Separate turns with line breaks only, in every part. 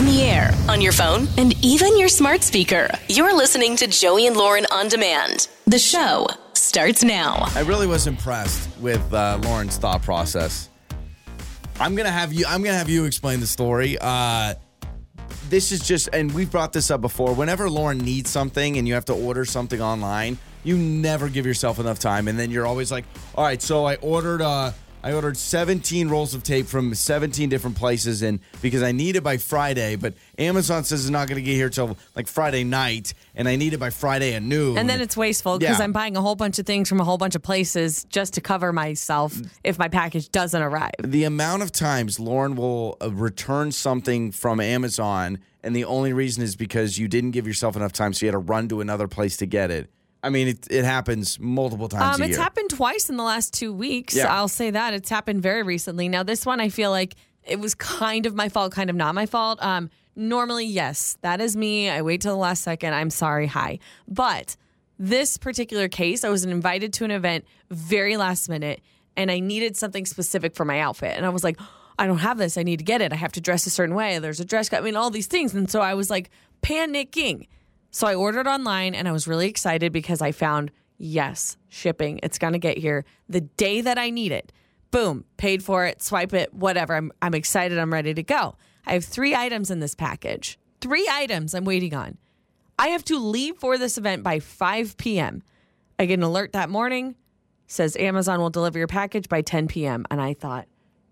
on the air, on your phone, and even your smart speaker. You're listening to Joey and Lauren on demand. The show starts now.
I really was impressed with uh, Lauren's thought process. I'm gonna have you. I'm gonna have you explain the story. Uh, this is just, and we've brought this up before. Whenever Lauren needs something and you have to order something online, you never give yourself enough time, and then you're always like, "All right, so I ordered." Uh, I ordered 17 rolls of tape from 17 different places, and because I need it by Friday, but Amazon says it's not going to get here till like Friday night, and I need it by Friday at noon.
And then it's wasteful because
Yeah.
I'm buying a whole bunch of things from a whole bunch of places just to cover myself if my package doesn't arrive.
the amount of times Lauren will uh, return something from Amazon, and the only reason is because you didn't give yourself enough time, so you had to run to another place to get it. I mean, it, it happens multiple times
Um, it's
year.
happened twice in the last two weeks.
Yeah.
I'll say that. It's happened very recently. Now, this one, I feel like it was kind of my fault, kind of not my fault. Um, normally, yes, that is me. I wait till the last second. I'm sorry. Hi. But this particular case, I was invited to an event very last minute and I needed something specific for my outfit. And I was like, I don't have this. I need to get it. I have to dress a certain way. There's a dress code. I mean, all these things. And so I was like panicking. So I ordered online and I was really excited because I found, yes, shipping. It's going to get here the day that I need it. Boom, paid for it, swipe it, whatever. I'm, I'm excited. I'm ready to go. I have three items in this package. Three items I'm waiting on. I have to leave for this event by 5 p.m. I get an alert that morning, says Amazon will deliver your package by 10 p.m. And I thought,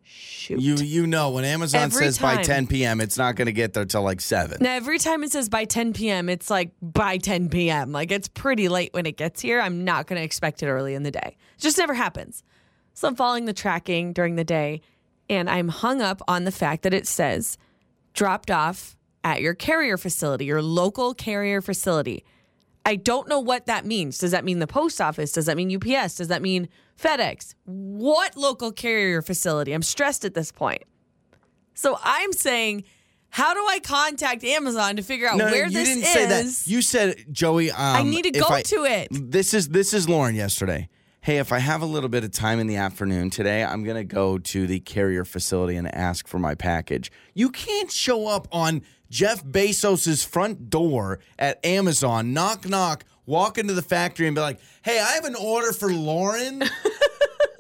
shoot.
you you know when Amazon
Every
says by 10 p.m., it's not going to get there till like seven.
Now, every time it says by 10 p.m., it's like by 10 p.m. Like it's pretty late when it gets here. I'm not going to expect it early in the day. It just never happens. So I'm following the tracking during the day, and I'm hung up on the fact that it says dropped off at your carrier facility, your local carrier facility. I don't know what that means. Does that mean the post office? Does that mean UPS? Does that mean FedEx? What local carrier facility? I'm stressed at this point. So I'm saying, how do I contact Amazon to figure out
No, no,
where
you
this
didn't
is?
say that. You said, Joey, um,
I need to go
I-
to it.
This is this is Lauren yesterday. Hey, if I have a little bit of time in the afternoon today, I'm going to go to the carrier facility and ask for my package. You can't show up on Jeff Bezos's front door at Amazon, knock knock, walk into the factory and be like, "Hey, I have an order for Lauren."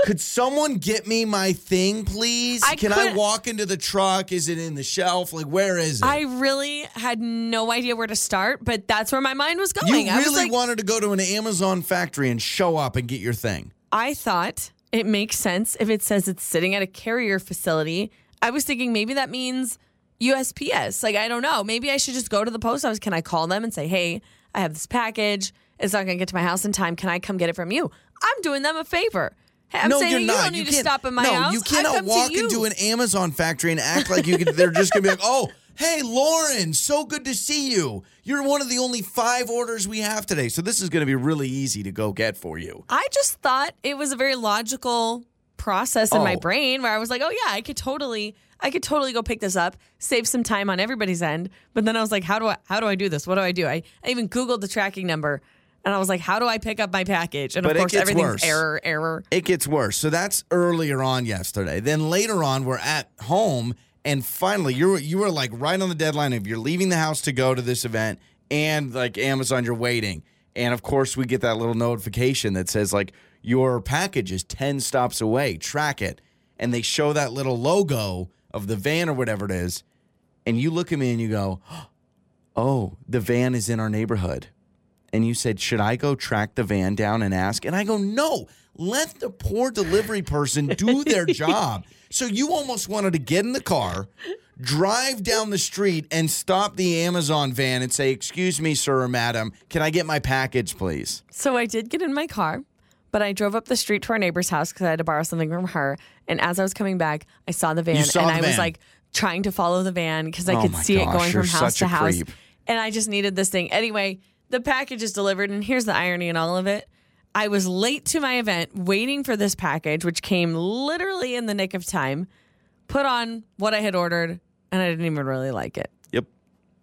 Could someone get me my thing, please?
I
Can I walk into the truck? Is it in the shelf? Like, where is it?
I really had no idea where to start, but that's where my mind was
you
going. I was
really
like,
wanted to go to an Amazon factory and show up and get your thing.
I thought it makes sense if it says it's sitting at a carrier facility. I was thinking maybe that means USPS. Like, I don't know. Maybe I should just go to the post office. Can I call them and say, hey, I have this package. It's not going to get to my house in time. Can I come get it from you? I'm doing them a favor. Hey, I'm
no,
saying
you're
you
not.
don't need to stop at my
no,
house.
you cannot walk
you.
into an Amazon factory and act like you could. They're just gonna be like, "Oh, hey, Lauren, so good to see you. You're one of the only five orders we have today, so this is gonna be really easy to go get for you."
I just thought it was a very logical process in my
Oh.
brain where I was like, oh yeah, I could totally I could totally go pick this up, save some time on everybody's end. But then I was like, how do I how do I do this? What do I do? I, I even Googled the tracking number and I was like, how do I pick up my package? And
But
of course everything's
worse.
error, error.
It gets worse. So that's earlier on yesterday. Then later on, we're at home, and finally, you're you were like right on the deadline of you're leaving the house to go to this event, and like Amazon, you're waiting, and of course, we get that little notification that says like your package is ten stops away. Track it, and they show that little logo of the van or whatever it is, and you look at me and you go, "Oh, the van is in our neighborhood." and you said, Should I go track the van down and ask? And I go, No, let the poor delivery person do their job. So you almost wanted to get in the car, drive down the street, and stop the Amazon van and say, Excuse me, sir or madam, can I get my package, please?
So I did get in my car, but I drove up the street to our neighbor's house because I had to borrow something from her. And as I was coming back, I saw the van
saw
and
the
I was like trying to follow the van because I
Oh
could
my
see it going
you're
from house
such
to
a
house.
creep.
And I just needed this thing. Anyway, the package is delivered. And here's the irony in all of it. I was late to my event waiting for this package, which came literally in the nick of time, put on what I had ordered, and I didn't even really like it.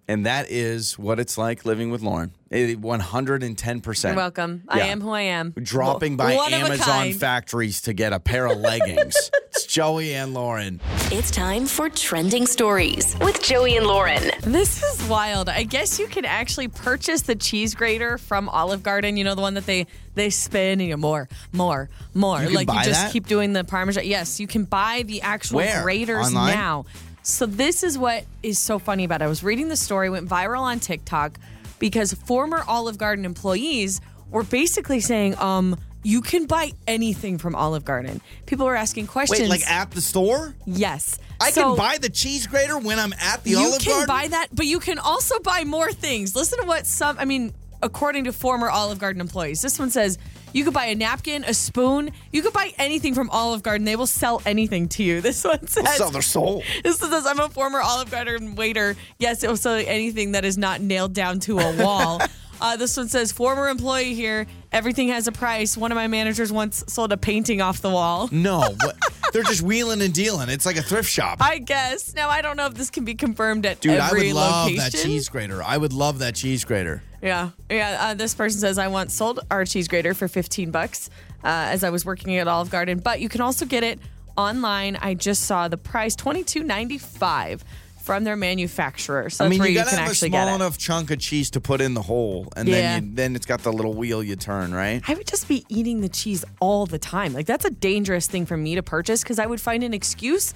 Yep. And that is what it's like living with Lauren. It- 110%.
You're welcome. I am who I am.
Dropping by
of a
Amazon factories to get a pair of leggings. it's Joey and Lauren.
It's time for trending stories with Joey and Lauren.
This is wild. I guess you can actually purchase the cheese grater from Olive Garden. You know the one that they they spin and you more, more, more.
You can
like
buy
you just
that?
keep doing the parmesan. Yes, you can buy the actual
Where?
graters
Online?
now. So this is what is so funny about it. I was reading the story, went viral on TikTok because former Olive Garden employees were basically saying, um, you can buy anything from Olive Garden. People were asking questions.
Wait, like at the store?
yes.
I
So-
can buy the cheese grater when I'm at the Olive Garden.
you can buy that, but you can also buy more things. Listen to what some, I mean, according to former Olive Garden employees, this one says you could buy a napkin, a spoon, you could buy anything from Olive Garden. They will sell anything to you. This one says,
sell their soul.
this says, I'm a former Olive Garden waiter. Yes, it will sell anything that is not nailed down to a wall. Uh, this one says, former employee here. Everything has a price. One of my managers once sold a painting off the wall.
No, what? they're just wheeling and dealing. It's like a thrift shop.
I guess. Now, I don't know if this can be confirmed at
Dude, I
every
would love
location.
that cheese grater. I would love that cheese grater.
Yeah, yeah. Uh, this person says I once sold our cheese grater for fifteen bucks uh, as I was working at Olive Garden, but you can also get it online. I just saw the price twenty two ninety five from their manufacturer. So
I mean, you gotta
can
have a
actually
small
get it.
enough chunk of cheese to put in the hole, and
Yeah.
then you, then it's got the little wheel you turn, right?
I would just be eating the cheese all the time. Like that's a dangerous thing for me to purchase because I would find an excuse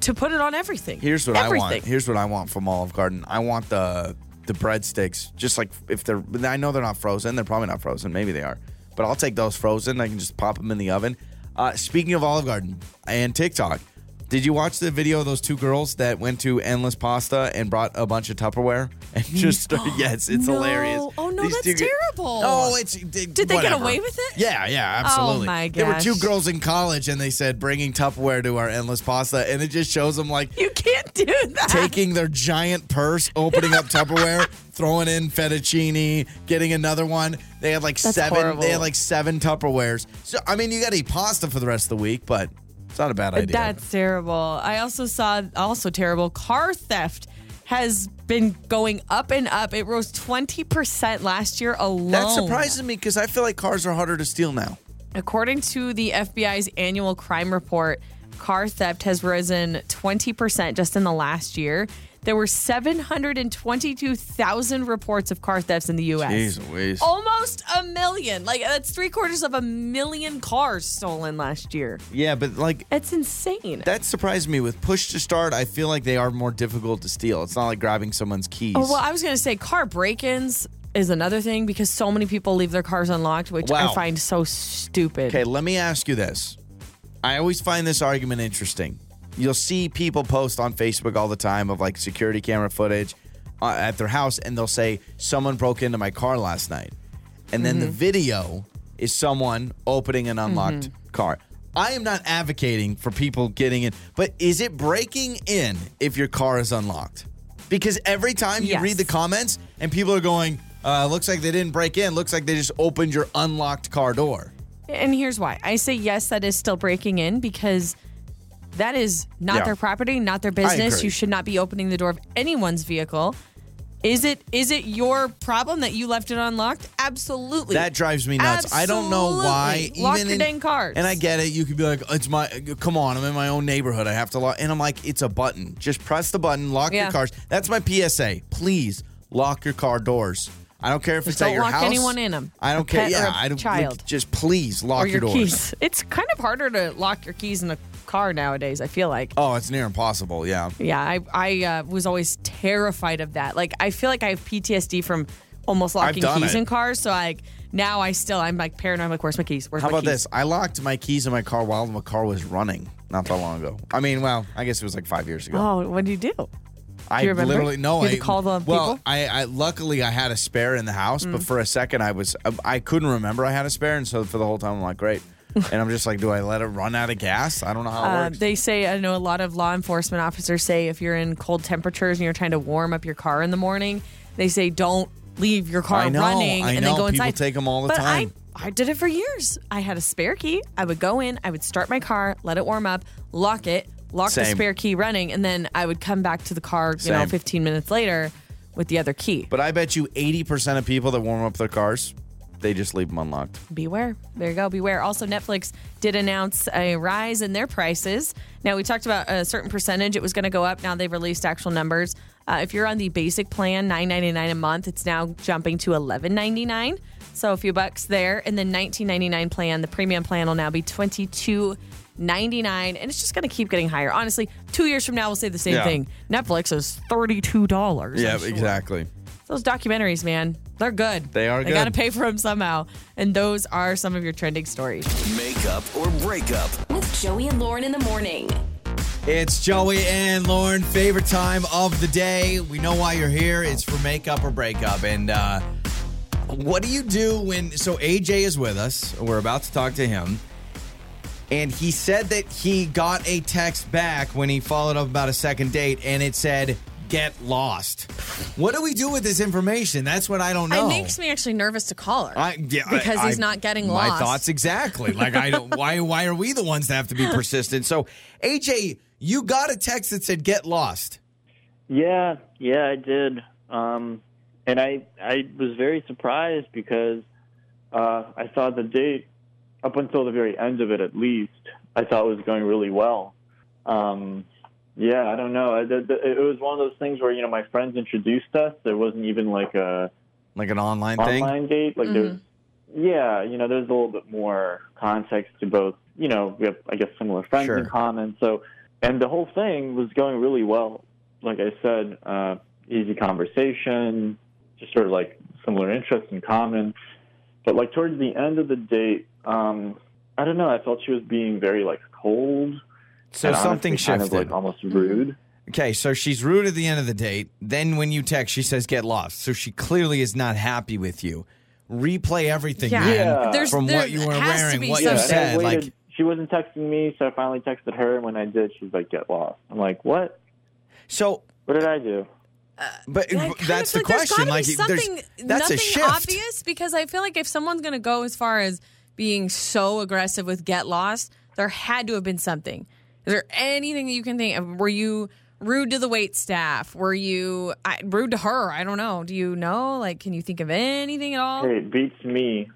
to put it on everything.
Here's what
everything.
I want. Here's what I want from Olive Garden. I want the the breadsticks. Just like if they're, I know they're not frozen. They're probably not frozen. Maybe they are, but I'll take those frozen. I can just pop them in the oven. Uh, speaking of Olive Garden and TikTok, did you watch the video of those two girls that went to Endless Pasta and brought a bunch of Tupperware and just yes, it's
No.
hilarious.
Oh, no,
These
that's
two
terrible.
Oh, it's did
Did they get away with it?
Yeah, yeah, oh absolutely.
Oh, my gosh.
There were two girls in college and they said bringing Tupperware to our Endless Pasta, and it just shows them like
You can't do that.
taking their giant purse, opening up Tupperware, throwing in fettuccine, getting another one. They had like
That's
seven.
horrible.
They had like seven Tupperwares. So I mean, you got to eat pasta for the rest of the week, but it's not a bad idea.
That's terrible. I also saw also terrible car theft has been going up and up. It rose 20% last year alone.
that surprises me because I feel like cars are harder to steal now.
According to the FBI's annual crime report, car theft has risen 20% just in the last year. There were 722,000 reports of car thefts in the U.S.
Jeez Louise.
Almost a million. Like, that's three quarters of a million cars stolen last year.
Yeah, but like
It's insane.
that surprised me. With push to start, I feel like they are more difficult to steal. It's not like grabbing someone's keys.
Oh, well, I was going to say car break ins is another thing because so many people leave their cars unlocked, which
Wow.
I find so stupid.
Okay, let me ask you this. I always find this argument interesting. You'll see people post on Facebook all the time of like security camera footage uh, at their house, and they'll say, Someone broke into my car last night. And then the video is someone opening an unlocked car. I am not advocating for people getting in, but is it breaking in if your car is unlocked? Because every time you read the comments and people are going, uh, looks like they didn't break in, looks like they just opened your unlocked car door.
And here's why I say yes, that is still breaking in because that is not
Yeah.
their property, not their business.
agree.
You should not be opening the door of anyone's vehicle. Is it is it your problem that you left it unlocked? Absolutely.
That drives me nuts. I don't know why.
Absolutely. Lock
even
your
in-
dang cars.
And I get it. You could be like, "It's my. Come on, I'm in my own neighborhood. I have to lock." And I'm like, "It's a button. Just press the button. Lock your cars." That's my PSA. Please lock your car doors. I don't care if it's at
don't
your
lock
house.
anyone in 'em.
I
A
don't care.
pet or
Yeah,
a
I don't.
child.
Just please lock
or your,
doors.
keys. It's kind of harder to lock your keys in a car nowadays. I feel like.
Oh, it's near impossible. Yeah.
Yeah, I I uh, was always terrified of that. Like I feel like I have PTSD from almost locking keys
it.
in cars. So like now I still I'm like paranoid. I'm like, where's my keys? Where's
How
my
about
keys?
this? I locked my keys in my car while my car was running not that long ago. I mean, well, I guess it was like five years ago.
Oh, what do you do?
I
you remember?
literally no.
You
I
call the
well,
people?
I, I luckily I had a spare in the house,
Mm.
but for a second I was I couldn't remember I had a spare, and so for the whole time I'm like, great, and I'm just like, do I let it run out of gas? I don't know how it
Uh,
works.
they say I know a lot of law enforcement officers say if you're in cold temperatures and you're trying to warm up your car in the morning, they say don't leave your car
I know,
running
I
and
know.
then go
People take them all the
but
time.
I, I did it for years. I had a spare key. I would go in, I would start my car, let it warm up, lock it, lock the spare key running, and then I would come back to the car, you know, 15 minutes later with the other key.
but I bet you 80% of people that warm up their cars they just leave them unlocked.
Beware. There you go. Beware. Also, Netflix did announce a rise in their prices. Now, we talked about a certain percentage. It was going to go up. Now they've released actual numbers. Uh, if you're on the basic plan, nine ninety nine a month, it's now jumping to eleven ninety nine. So a few bucks there. And then nineteen ninety nine plan, the premium plan will now be twenty two ninety nine, and it's just going to keep getting higher. Honestly, two years from now, we'll say the same
Yeah.
thing. Netflix is thirty two dollars.
Yeah, exactly.
Those documentaries, man, they're good.
They are
They
good.
got to pay for them somehow. And those are some of your trending stories.
Makeup or breakup.
With Joey and Lauren in the morning.
It's Joey and Lauren, favorite time of the day. We know why you're here. It's for makeup or breakup. And uh, what do you do when? So AJ is with us. We're about to talk to him. And he said that he got a text back when he followed up about a second date, and it said, Get lost. What do we do with this information? That's what I don't know.
It makes me actually nervous to call her.
I, yeah,
because
I-
he's
I-
not getting
my
lost.
My thoughts exactly. Like I don't. why? Why are we the ones that have to be persistent? So AJ, you got a text that said "get lost."
Yeah, yeah, I did. Um, and I I was very surprised because uh, I thought the date, up until the very end of it at least, I thought it was going really well. Um, yeah, I don't know. I- the- the- It was one of those things where you know my friends introduced us. There wasn't even like a
Like an online thing.
online date. Like there's, yeah, you know, there's a little bit more context to both. You know, we have I guess similar friends
Sure.
in common. So, and the whole thing was going really well. Like I said, uh, easy conversation, just sort of like similar interests in common. But like towards the end of the date, um, I don't know. I felt she was being very like cold.
So
and honestly
something
kind
shifted.
of like almost rude.
Okay, so she's rude at the end of the date. Then when you text, she says "get lost." So she clearly is not happy with you. Replay everything,
Yeah.
man,
Yeah.
There's-
from what you were wearing, what
some-
you
Yeah,
and
said.
waited.
Like,
she wasn't texting me, so I finally texted her. And when I did, she's like, "Get lost." I'm like, "What?
so,
What did I do?"
Uh, but
I
that's the
like
question.
There's
Like,
gotta be
there's
something,
that's
nothing
a shift.
obvious because I feel like if someone's going to go as far as being so aggressive with get lost, there had to have been something. Is there anything that you can think of? Were you rude to the wait staff? Were you I, rude to her? I don't know. Do you know? Like, can you think of anything at all?
Hey, it beats me.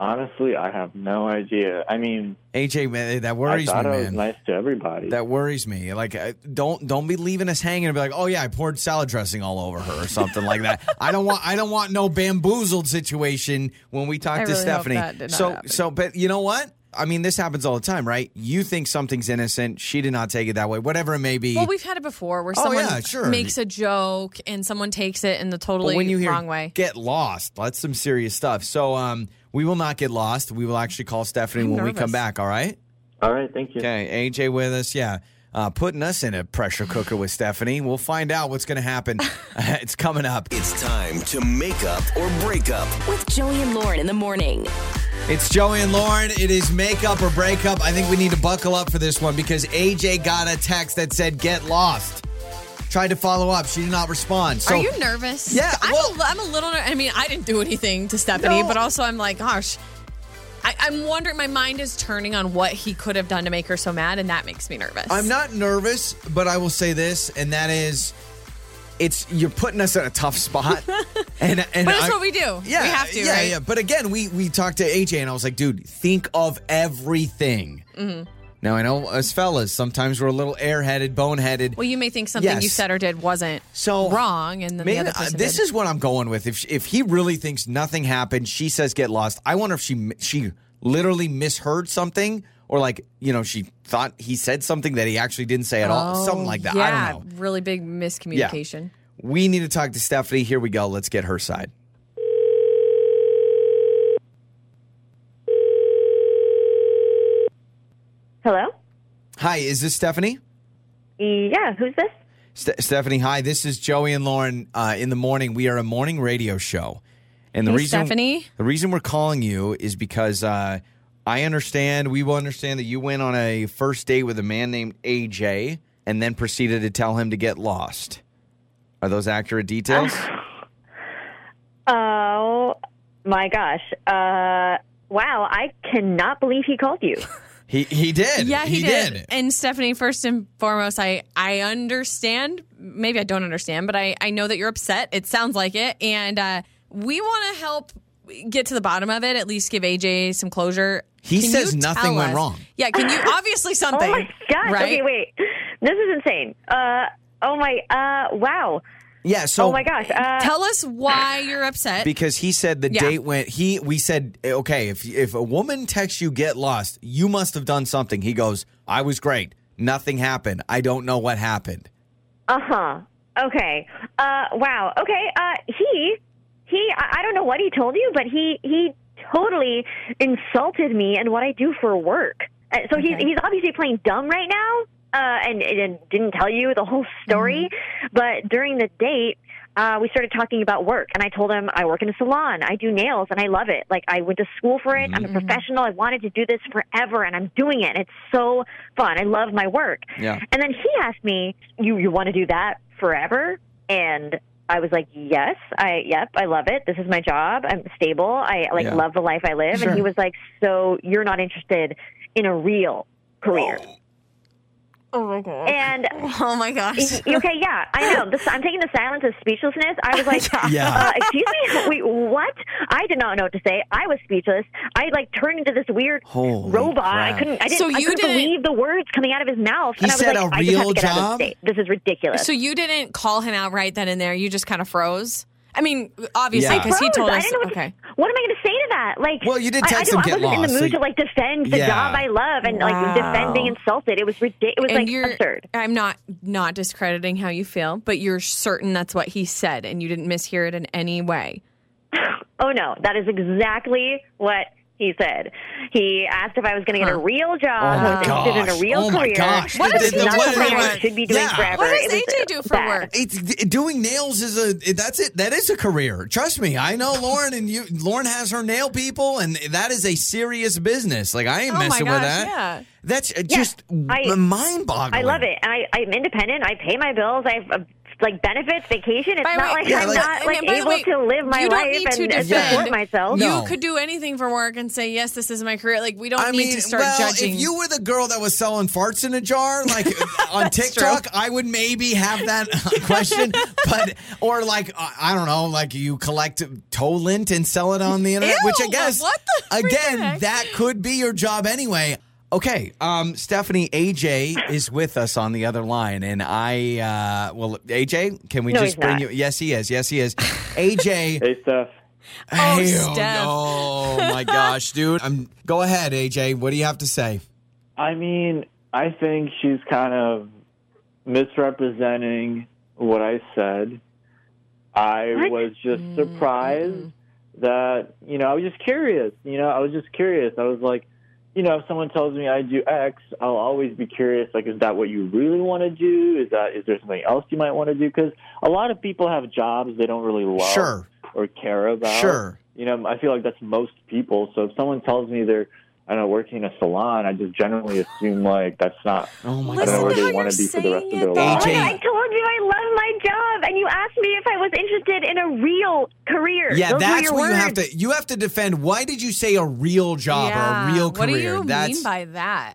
Honestly, I have no idea. I mean,
AJ, man, that
I
worries me,
I was
man.
nice to everybody.
That worries me. Like, uh, don't don't be leaving us hanging and be like, oh yeah, I poured salad dressing all over her or something like that. I don't want I don't want no bamboozled situation when we talk
I
to
really hope
Stephanie.
that did not
so
happen.
so, but you know what? I mean, this happens all the time, right? You think something's innocent. She did not take it that way. Whatever it may be.
Well, we've had it before where
Oh,
someone
yeah, sure.
makes a joke and someone takes it in the
but
totally
when you hear
wrong way.
get lost, that's some serious stuff. So um, we will not get lost. We will actually call Stephanie
I'm
when we come
nervous.
back. All right.
All right, thank you.
Okay, AJ with us, yeah. Uh, putting us in a pressure cooker with Stephanie. We'll find out what's going to happen. it's coming up.
It's time to make up or break up.
With Joey and Lauren in the morning.
It's Joey and Lauren. It is makeup or breakup. I think we need to buckle up for this one because AJ got a text that said "get lost." Tried to follow up. She did not respond. So
Are you nervous?
Yeah,
I'm,
well-
a, I'm a little. ner- I mean, I didn't do anything to Stephanie,
No.
but also I'm like, gosh, I, I'm wondering. My mind is turning on what he could have done to make her so mad, and that makes me nervous.
I'm not nervous, but I will say this, and that is, it's you're putting us in a tough spot. and and
But that's
I-
what we do.
Yeah,
we have to.
Yeah,
right?
yeah. But again, we we talked to AJ, and I was like, dude, think of everything.
Mm-hmm.
Now I know as fellas, sometimes we're a little airheaded, boneheaded.
Well, you may think something you said or did wasn't
So
wrong, and then
Maybe,
the other
uh, this
did.
is what I'm going with. If if he really thinks nothing happened, she says get lost. I wonder if she she literally misheard something, or like you know she thought he said something that he actually didn't say at all, something like that.
Oh, Yeah,
I don't know.
really big miscommunication.
We need to talk to Stephanie. Here we go. Let's get her side.
Hello?
Hi, is this Stephanie?
Yeah, who's this?
Ste- Stephanie, hi. This is Joey and Lauren uh, in the morning. We are a morning radio show, and the
Hey,
reason
Stephanie.
the reason we're calling you is because uh, I understand we will understand that you went on a first date with a man named AJ and then proceeded to tell him to get lost. Are those accurate details?
Oh my gosh. Uh wow, I cannot believe he called you.
he he did.
Yeah, he, did. And Stephanie, first and foremost, I I understand. Maybe I don't understand, but I I know that you're upset. It sounds like it, and uh, we want to help get to the bottom of it? At least give AJ some closure.
He
Can
says nothing went
us-
wrong.
Yeah, can you obviously something?
Oh my gosh.
Right?
Okay, wait. This is insane. Uh, oh my. Uh, wow.
Yeah. So
oh my gosh. Uh,
Tell us why you're upset.
because he said the
Yeah.
date went he we said okay if if a woman texts you get lost you must have done something he goes i was great nothing happened i don't know what happened
Uh huh. Okay. Uh. Wow. Okay. Uh. He. He. I I don't know what he told you, but he. He totally insulted me and what I do for work. Uh, so he's
Okay.
he's obviously playing dumb right now. Uh. And, and didn't tell you the whole story. But during the date. Uh, we started talking about work, and I told him I work in a salon. I do nails, and I love it. Like I went to school for it. I'm a professional. I wanted to do this forever, and I'm doing it. And it's so fun. I love my work.
Yeah.
And then he asked me, "You you want to do that forever?" And I was like, "Yes, I yep, I love it. This is my job. I'm stable. I like
Yeah.
love the life I live." And he was like, "So you're not interested in a real career?"
oh my god.
And
Oh my gosh.
okay, yeah, I know. This, I'm taking the silence as speechlessness. I was like,
Yeah.
uh, "Excuse me, wait, what?" I did not know what to say. I was speechless. I like turned into this weird
Holy
robot.
crap.
I couldn't. I didn't.
So
I couldn't
didn't-
believe the words coming out of his mouth.
He
and I was
said
like,
a
I just have
real
to get out of
job?
the state. This is ridiculous.
So you didn't call him out right then and there. You just kind of froze. I mean, obviously,
Yeah.
because he
Froze.
told
I
us.
didn't know what,
okay.
to, what am I going to say to that? Like,
Well, you did
I- I,
text
don't-
him,
I wasn't in
lost,"
the mood
so
to like defend the
Yeah.
job I love and like defend being insulted. It was ridiculous. It was
and
like
you're,
absurd.
I'm not not discrediting how you feel, but you're certain that's what he said, and you didn't mishear it in any way.
Oh no, that is exactly what he said. He asked if I was going to get a real job,
Oh my
was interested in a real
Oh my
career.
gosh.
What does
is
he
not
do
something
for
I
work?
should be doing
Yeah.
forever.
What does
It
AJ do for
bad.
work?
it's doing nails is a that's it that is a career trust me i know lauren and you lauren has her nail people and that is a serious business like i ain't
Oh my
messing
gosh,
with that
yeah.
that's uh, just
I-
mind boggling
I love it, and I, I'm independent. I pay my bills. I have uh, like benefits, vacation. It's
By
not
way-
like
Yeah,
I'm
like-
not like able
way,
to live my
you don't
life
need to
and
defend.
support myself.
No.
You could do anything for work and say, "Yes, this is my career." Like we don't
I
need
mean,
to start
well,
judging.
if you were the girl that was selling farts in a jar, like on TikTok, I would maybe have that question. But or like uh, I don't know, like you collect toe lint and sell it on the internet, which I guess
what the
again
heck?
that could be your job anyway. Okay, um, Stephanie, AJ is with us on the other line, and I, uh, well, AJ, can we
No,
just bring
not.
you? Yes, he is. Yes, he is. AJ,
Hey, Steph.
Oh,
Hey,
Steph.
oh my gosh, dude! I'm, go ahead, AJ. What do you have to say?
I mean, I think she's kind of misrepresenting what I said. I
What?
was just
Mm-hmm.
surprised that, you know, I was just curious. You know, I was just curious. I was like, you know, if someone tells me I do X, I'll always be curious. Like, is that what you really want to do? Is that is there something else you might want to do? Because a lot of people have jobs they don't really love
Sure.
or care about.
Sure.
You know, I feel like that's most people. So if someone tells me they're, I don't know, working in a salon, I just generally assume like that's not.
Oh my
I don't know where they want to be for the rest of their
life. though.
lives.
AJ.
I told you I love my job, and you asked me if I was interested in a real career.
Yeah,
Those were
that's
your
what you have
words.
to. You have to defend. Why did you say a real job or a real career?
What do you
that's
mean by that?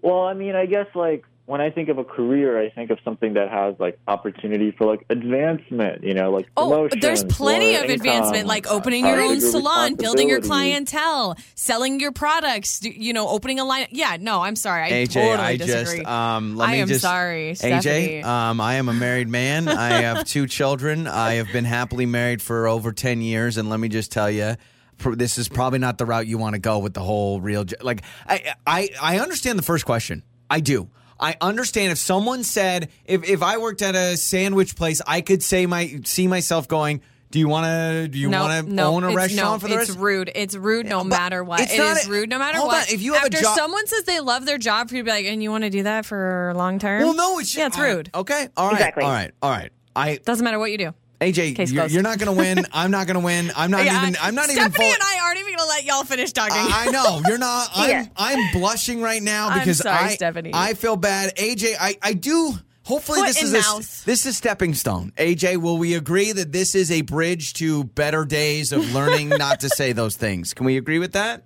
Well, I mean, I guess like when I think of a career, I think of something that has like opportunity for like advancement. You know, like
Oh, there's plenty of
income,
advancement, like opening your own salon, building your clientele, selling your products, you know, opening a line. Yeah, no, I'm sorry. I
AJ.
totally
I
disagree.
just um. Let
I
me
am
just.
sorry,
AJ. Um. I am a married man. I have two children. I have been happily married for over ten years, and let me just tell you. This is probably not the route you want to go with the whole real. Like, I, I, I understand the first question. I do. I understand if someone said if, if I worked at a sandwich place, I could say my see myself going. Do you want to? Do you
no,
want to
no,
own a
it's,
restaurant
no,
for the
it's
rest?
rude. It's rude no
but
matter what.
it's
It
not
is
a-
rude no matter
hold
what.
on, if you have a
After
job-
someone says they love their job, for you to be like, and you want to do that for long term?
Well, no, it's
yeah, it's
all right,
rude.
Okay, all right,
Exactly.
all right, all right. I
Doesn't matter what you do.
AJ, you're, you're not going to win. I'm not going to win. I'm not
Yeah,
even. I'm not
Stephanie
even. Full,
and I aren't even gonna let y'all finish talking.
I I know you're not. I'm.
Yeah.
I'm blushing right now
I'm
because
sorry,
I.
Stephanie.
I feel bad. AJ, I. I do. Hopefully,
Foot
this
in
is a, this is stepping stone. AJ, will we agree that this is a bridge to better days of learning not to say those things? Can we agree with that?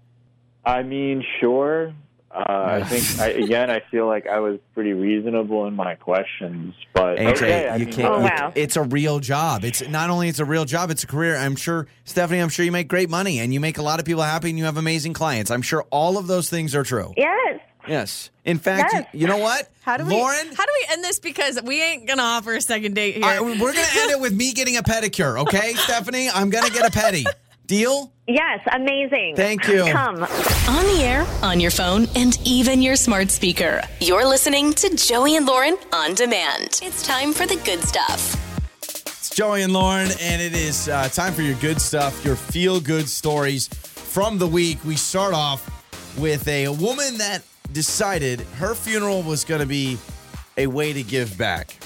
I mean, sure. Uh, I think I, again, I feel like I was pretty reasonable in my questions, but
AJ,
okay, I
you
mean,
can't.
Oh,
you-
wow.
It's a real job. It's not only it's a real job, it's a career. I'm sure, Stephanie. I'm sure you make great money and you make a lot of people happy and you have amazing clients. I'm sure all of those things are true.
Yes.
Yes. In fact,
Yes.
you know what?
How do we
Lauren?
How do we end this? Because we ain't gonna offer a second date here.
I- we're gonna end it with me getting a pedicure, okay, Stephanie? I'm gonna get a pedi. Deal?
Yes. Amazing.
Thank you.
Come.
On the air, on your phone, and even your smart speaker. You're listening to Joey and Lauren on demand. It's time for the good stuff.
It's Joey and Lauren, and it is uh, time for your good stuff, your feel good stories from the week. We start off with a woman that decided her funeral was going to be a way to give back.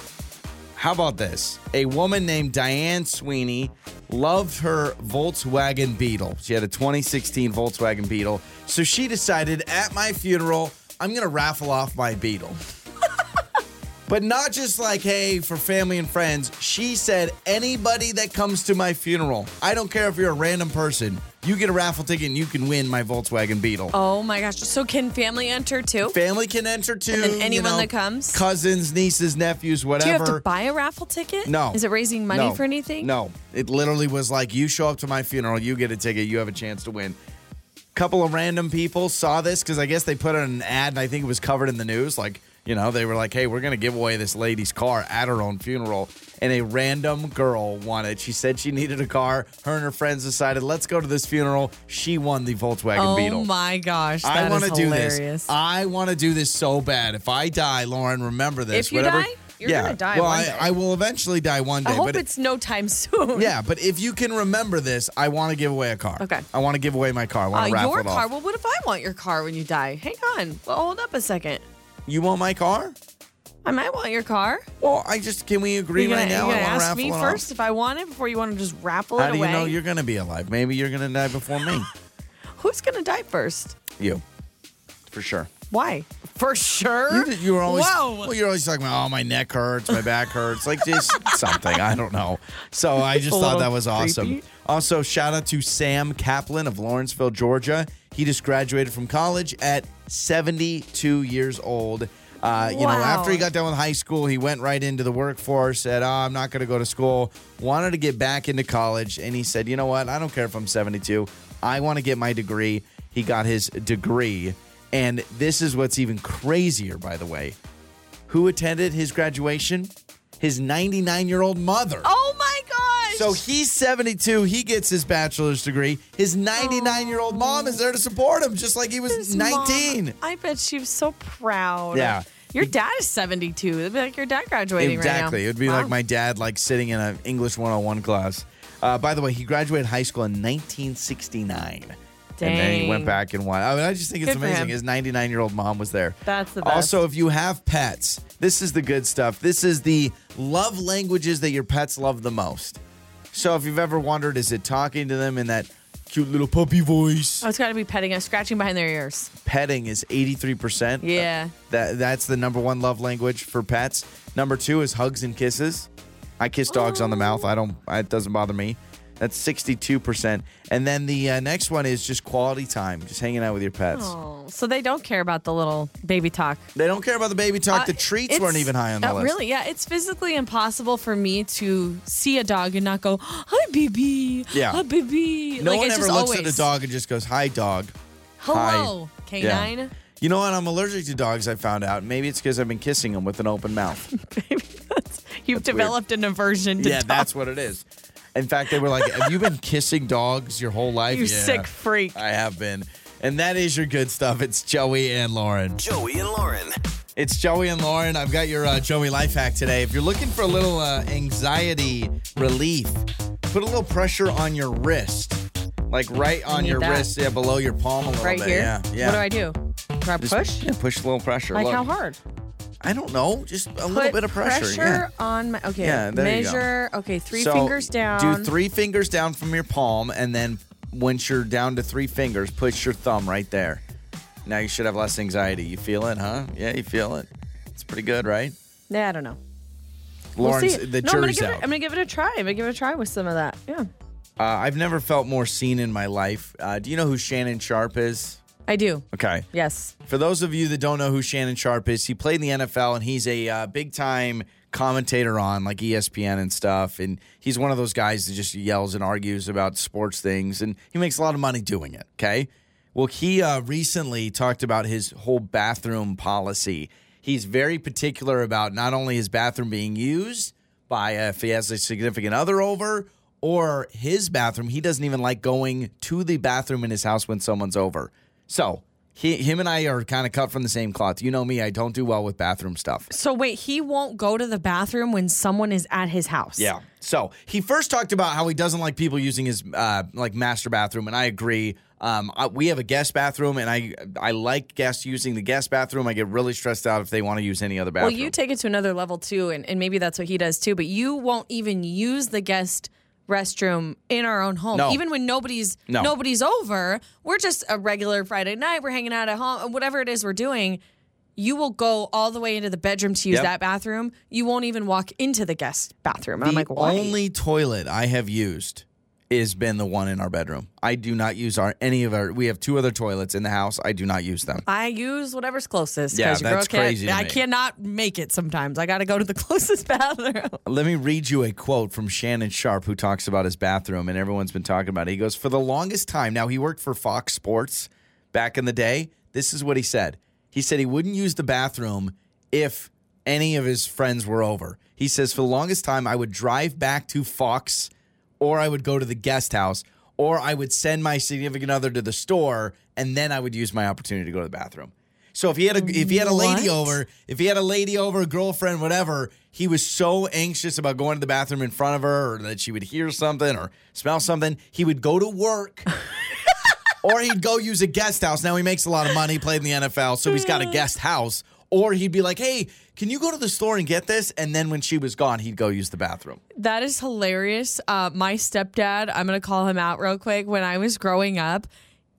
How about this? A woman named Diane Sweeney loved her Volkswagen Beetle. She had a 2016 Volkswagen Beetle. So she decided at my funeral, I'm going to raffle off my Beetle. But not just like, hey, for family and friends. She said, anybody that comes to my funeral, I don't care if you're a random person, you get a raffle ticket and you can win my Volkswagen Beetle.
oh my gosh! So can family enter too?
Family can enter too.
And then
you
anyone
know,
that comes?
Cousins, nieces, nephews, whatever.
Do you have to buy a raffle ticket?
No.
Is it raising money
No.
for anything?
No. It literally was like, you show up to my funeral, you get a ticket, you have a chance to win. Couple of random people saw this because I guess they put it in an ad and I think it was covered in the news. Like, you know, they were like, hey, we're going to give away this lady's car at her own funeral. And a random girl won it. She said she needed a car. Her and her friends decided, let's go to this funeral. She won the Volkswagen
Oh
Beetle.
Oh my gosh!
I want to do this. I want to do this so bad. If I die, Lauren, remember this.
If you
Whatever.
die? You're
yeah.
gonna die
Well,
one
I. I will eventually die one day.
I hope
but it-
it's no time soon.
yeah, but if you can remember this, I want to give away a car.
Okay.
I want to give away my car. I
Uh,
want to raffle
your
it
car.
off.
Well, what if I want your car when you die? Hang on. Well, hold up a second.
You want my car?
I might want your car.
Well, I just can we agree
You're gonna,
right now?
you're gonna
want to
ask me
it
first
off.
if I want it before you want to just raffle
How
it
do you
away.
know you're going to be alive? Maybe you're going to die before me.
Who's gonna die first?
you, for sure.
Why? For sure.
You, you were always
Whoa.
well. You're always talking about, oh, my neck hurts, my back hurts, like just something. I don't know. So I just thought that was awesome.
creepy.
Also, shout out to Sam Kaplan of Lawrenceville, Georgia. He just graduated from college at 72 years old. Uh, You know, after he got done with high school, he went right into the workforce. Said, "Oh, I'm not going to go to school." Wanted to get back into college, and he said, "You know what? I don't care if I'm 72. I want to get my degree." He got his degree, and this is what's even crazier, by the way. Who attended his graduation? His 99 year old mother.
oh.
So he's 72. He gets his bachelor's degree. His 99 year old mom is there to support him, just like he was
His
19.
mom, I bet she was so proud.
Yeah.
Your dad is 72. It'd be like your dad graduating right now. Exactly.
It would be
Wow.
like my dad, like sitting in an English 101 class. Uh, by the way, he graduated high school in 1969. And then he went
Dang.
back and won. I mean, I just think it's
Good for
amazing.
him.
His 99 year old mom was there.
That's the best.
Also, if you have pets, this is the good stuff. This is the love languages that your pets love the most. So if you've ever wondered, is it talking to them in that cute little puppy voice?
Oh, it's got to be petting us, scratching behind their ears.
Petting is 83%.
Yeah.
Uh, that that's the number one love language for pets. Number two is hugs and kisses. I kiss dogs on the mouth. I don't. It doesn't bother me. That's sixty-two percent. And then the uh, next one is just quality time, just hanging out with your pets.
Oh, so they don't care about the little baby talk.
They don't care about the baby talk. the
Uh,
treats weren't even high on the
uh,
list.
Really? Yeah. It's physically impossible for me to see a dog and not go, "Hi, baby."
Yeah.
Hi, baby.
No
like,
one ever looks
always,
at a dog and just goes, "Hi, dog."
Hello,
Hi.
canine.
Yeah. You know what? I'm allergic to dogs. I found out. Maybe it's because I've been kissing them with an open mouth.
Maybe You've
That's weird.
developed an aversion to
yeah,
dogs.
that's what it is. In fact, they were like, "Have you been kissing dogs your whole life?"
You
yeah,
sick freak.
I have been. And that is your good stuff. It's Joey and Lauren.
Joey and Lauren.
It's Joey and Lauren. I've got your uh, Joey life hack today. If you're looking for a little uh, anxiety relief, put a little pressure on your wrist, like right on your
that.
wrist, yeah, below your palm a little
Right
bit.
here.
Yeah, yeah.
What do I do? Do I
Just-
push?
Yeah, push a little pressure.
Like
Look,
how hard?
I don't know. Just a little bit of pressure. yeah.
on my. Okay.
Yeah, there you go.
measure. Okay, three
So,
fingers down.
Do three fingers down from your palm, and then once you're down to three fingers, push your thumb right there. Now you should have less anxiety. You feel it, huh? Yeah, you feel it. It's pretty good, right?
Yeah, I don't know.
Lawrence,
we'll
the
no, I'm gonna
out.
It, I'm gonna give it a try. I'm gonna give it a try with some of that. Yeah.
Uh, I've never felt more seen in my life. Uh, do you know who Shannon Sharpe is?
I do.
Okay.
Yes.
For those of you that don't know who Shannon Sharpe is, he played in the NFL and he's a uh, big time commentator on like ESPN and stuff. And he's one of those guys that just yells and argues about sports things, and he makes a lot of money doing it. Okay. Well, he uh, recently talked about his whole bathroom policy. He's very particular about not only his bathroom being used by uh, if he has a significant other over or his bathroom. He doesn't even like going to the bathroom in his house when someone's over. So he, him and I are kind of cut from the same cloth. You know me; I don't do well with bathroom stuff.
So wait, he won't go to the bathroom when someone is at his house.
Yeah. So he first talked about how he doesn't like people using his uh, like master bathroom, and I agree. Um, I, we have a guest bathroom, and I I like guests using the guest bathroom. I get really stressed out if they want to use any other bathroom.
Well, you take it to another level too, and, and maybe that's what he does too. But you won't even use the guest restroom in our own home,
No.
even when nobody's
No.
nobody's over. We're just a regular Friday night. We're hanging out at home, whatever it is we're doing. You will go all the way into the bedroom to use
Yep.
that bathroom. You won't even walk into the guest bathroom. I'm like, why?
The only toilet I have used has been the one in our bedroom. I do not use our any of our. We have two other toilets in the house. I do not use them.
I use whatever's closest.
Yeah,
'cause your girl
that's crazy
I cannot make it sometimes. I got to go to the closest bathroom.
Let me read you a quote from Shannon Sharpe, who talks about his bathroom, and everyone's been talking about it. He goes, For the longest time, now he worked for Fox Sports back in the day. This is what he said. He said he wouldn't use the bathroom if any of his friends were over. He says, For the longest time, I would drive back to Fox or I would go to the guest house or I would send my significant other to the store and then I would use my opportunity to go to the bathroom. So if he had a if he had a lady
What?
over, if he had a lady over, a girlfriend, whatever, he was so anxious about going to the bathroom in front of her or that she would hear something or smell something, he would go to work. or he'd go use a guest house. Now he makes a lot of money, played in the NFL, so he's got a uh. guest house. Or he'd be like, "Hey, can you go to the store and get this?" And then when she was gone, he'd go use the bathroom.
That is hilarious. Uh, my stepdad, I'm going to call him out real quick. When I was growing up,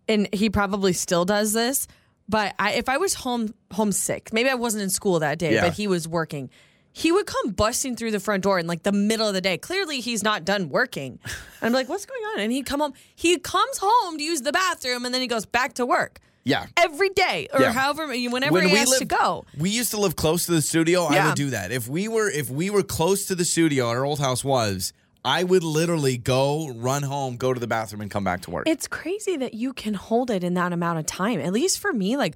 and he probably still does this, but I, if I was home homesick, maybe I wasn't in school that day,
Yeah.
but he was working. He would come busting through the front door in like the middle of the day. Clearly, he's not done working. And I'm like, "What's going on?" And he'd come home. He comes home to use the bathroom, and then he goes back to work
Yeah.
every day, or
Yeah.
however, whenever he has to go.
We used to live close to the studio. I would do that. If we were if we were close to the studio, our old house was, I would literally go, run home, go to the bathroom, and come back to work.
It's crazy that you can hold it in that amount of time. At least for me, like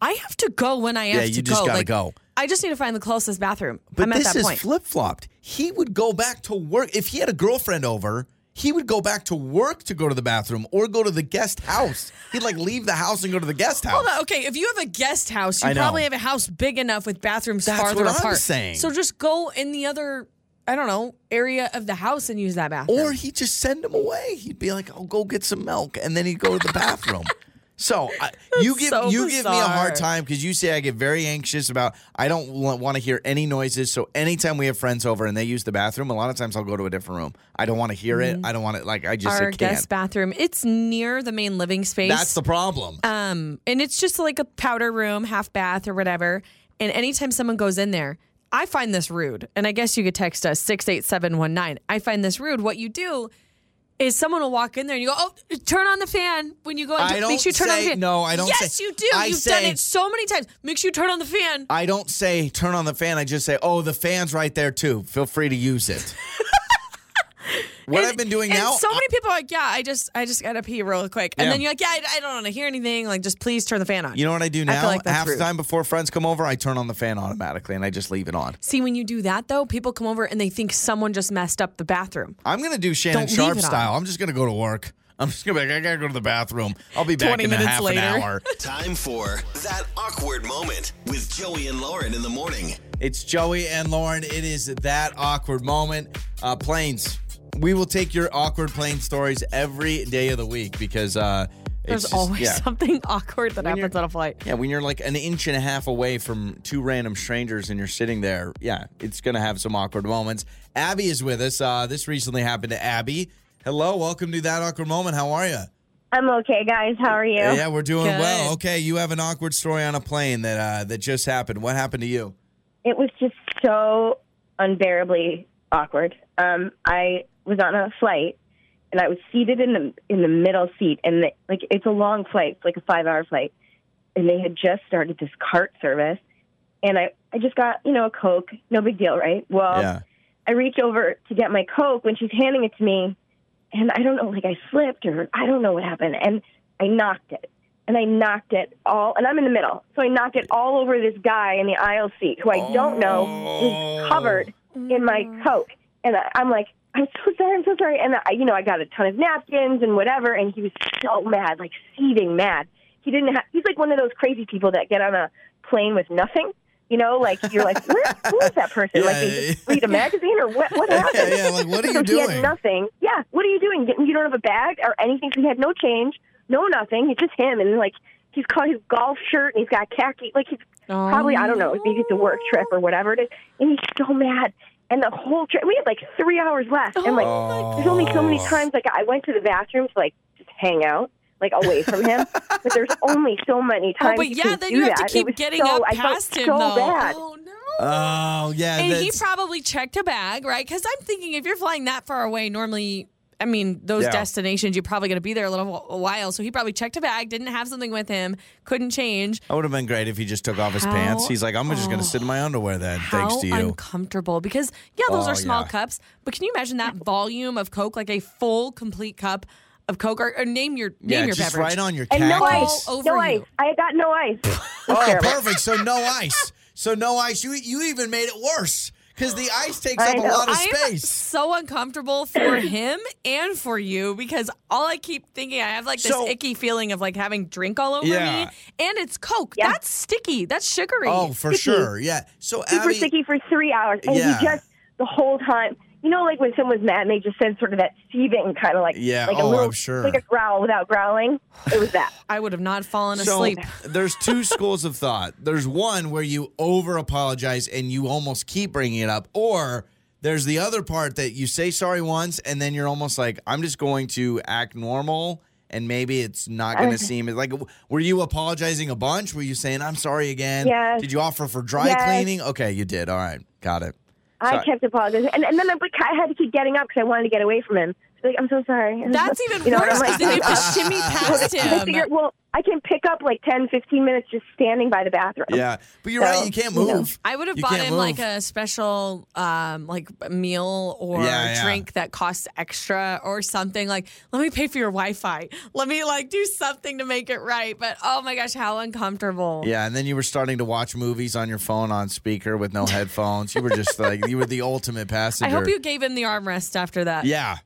I have to go when I have
Yeah,
to
you just
go.
gotta
like,
go.
I just need to find the closest bathroom.
but
I'm at
this
that
is
point.
flip flopped. He would go back to work. If he had a girlfriend over, he would go back to work to go to the bathroom or go to the guest house. He'd like leave the house and go to the guest house.
Hold on, okay, if you have a guest house, you probably have a house big enough with bathrooms
That's
farther
what I'm
apart.
saying.
So just go in the other, I don't know, area of the house and use that bathroom.
Or he'd just send him away. He'd be like, "I'll go get some milk," and then he'd go to the bathroom. So I, you give
so
you give me a hard time because you say I get very anxious about. I don't want to hear any noises. So anytime we have friends over and they use the bathroom, a lot of times I'll go to a different room. I don't want to hear it. I don't want it. Like I just
Mm-hmm. Our
can't.
guest bathroom, it's near the main living space.
That's the problem.
Um, and it's just like a powder room, half bath or whatever. And anytime someone goes in there, I find this rude. And I guess you could text us 68719. I find this rude. What you do is someone will walk in there and you go, "Oh, turn on the fan when you go into
I don't
Make sure you turn on
say-
the fan."
no, I don't
Yes,
say-
you do.
I
You've done it so many times. Make sure you turn on the fan.
I don't say turn on the fan. I just say, oh, the fan's right there too. Feel free to use it. what
And-
I've been doing
and
now,
So many people are like, "Yeah, I just, I just gotta pee real quick," and
Yeah.
then you're like, "Yeah, I, I don't want to hear anything. Like, just please turn the fan on."
you know what I do
I
now?
feel like that's
Half the time before friends come over, I turn on the fan automatically and I just leave it on.
See, when you do that though, people come over and they think someone just messed up the bathroom.
I'm gonna do Shannon
Don't leave
Sharp style. I'm just gonna go to work. I'm just gonna be like, I gotta go to the bathroom. I'll be back
20
in a
minutes
half
later.
an hour.
Time for that awkward moment with Joey and Lauren in the morning.
It's Joey and Lauren. It is that awkward moment. Uh, planes. We will take your awkward plane stories every day of the week because uh,
There's
it's just-
always
yeah.
something awkward that
When
happens on a flight.
Yeah, when you're like an inch and a half away from two random strangers and you're sitting there, yeah, it's going to have some awkward moments. Abby is with us. Uh, this recently happened to Abby. Hello, welcome to that awkward moment. How are you?
I'm okay, guys. How are you?
Yeah, we're doing
Good.
well. Okay, you have an awkward story on a plane that uh, that just happened. What happened to you?
It was just so unbearably awkward. Um, I was on a flight and I was seated in the in the middle seat, and the, like it's a long flight, it's like a five hour flight, and they had just started this cart service, and I I just got you know a Coke, no big deal, right? Well,
Yeah.
I reach over to get my Coke when she's handing it to me, and I don't know, like I slipped or I don't know what happened, and I knocked it. And I knocked it all, and I'm in the middle. So I knocked it all over this guy in the aisle seat who I don't know is covered in my oh. Coke. And I, I'm like, I'm so sorry, I'm so sorry. And I, you know, I got a ton of napkins and whatever, and he was so mad, like seething mad. He didn't have, he's like one of those crazy people that get on a plane with nothing. You know, like you're like, Where, who is that person? like they just read a magazine or what? What happened?
yeah, like, what are
so
you
He
doing?
had nothing. Yeah, what are you doing? You don't have a bag or anything. So he had no change, no nothing. It's just him, and like he's got his golf shirt and he's got khaki. Like he's
Oh,
probably I don't know, maybe it's a work trip or whatever it is, and he's so mad. And the whole trip, we had like three hours left, and like there's only so many times like I went to the bathroom to like just hang out. Like away from him, but there's only so many
Oh,
times.
but
you
yeah, then
do
you have to
that. It
keep getting
so,
up
I felt
past him,
so
though.
Bad.
Oh no.
Oh, yeah.
And he probably checked a bag, right? Because I'm thinking if you're flying that far away, normally, I mean, those
Yeah.
destinations, you're probably going to be there a little a while. So he probably checked a bag, didn't have something with him, couldn't change.
That would have been great if he just took off his
How-
pants. He's like, I'm just going to sit in my oh. underwear then, thanks to you.
uncomfortable. Because, yeah, those
Oh,
are small
yeah.
cups, but can you imagine that volume of Coke, like a full, complete cup of Coke? Or, or name your name
yeah,
your
just
beverage.
right on your
And no ice,
All over
no
you.
ice. I got no ice.
Oh,
terrible.
perfect. So no ice. So no ice. You you even made it worse because the ice takes
I
up a lot of
I am
space.
so uncomfortable for him and for you because all I keep thinking, I have like this
So-
icky feeling of like having drink all over
Yeah.
me, and it's Coke.
Yeah.
That's sticky. That's sugary.
Oh, for
sticky.
sure. Yeah. So
super
Abby,
sticky for three hours, and
Yeah.
he just the whole time. You know, like when someone's mad and they just said sort of that seething kind of like
Yeah,
like
oh,
a little
I'm sure.
like a growl without growling. It was that.
I would have not fallen
so
asleep.
there's two schools of thought. There's one where you over apologize and you almost keep bringing it up, or there's the other part that you say sorry once and then you're almost like, I'm just going to act normal. And maybe it's not going to seem like. Were you apologizing a bunch? Were you saying I'm sorry again?
Yes.
Did you offer for dry
Yes.
cleaning? Okay, you did. All right, got it.
I
Sorry.
kept apologizing, and, and then I, I had to keep getting up because I wanted to get away from him. So, like, I'm so sorry.
That's even
You know,
worse
I'm
because then you have to shimmy past
I
him.
well, I can pick up like 10, 15 minutes just standing by the bathroom.
Yeah, but you're
So,
right. You can't
you know.
move.
I would have
You
bought
can't
him like a special um like meal or
Yeah, yeah.
drink that costs extra or something like let me pay for your Wi-Fi. Let me like do something to make it right. But oh my gosh, how uncomfortable.
Yeah, and then you were starting to watch movies on your phone on speaker with no headphones. You were just like you were the ultimate passenger.
I hope you gave him the armrest after that.
Yeah,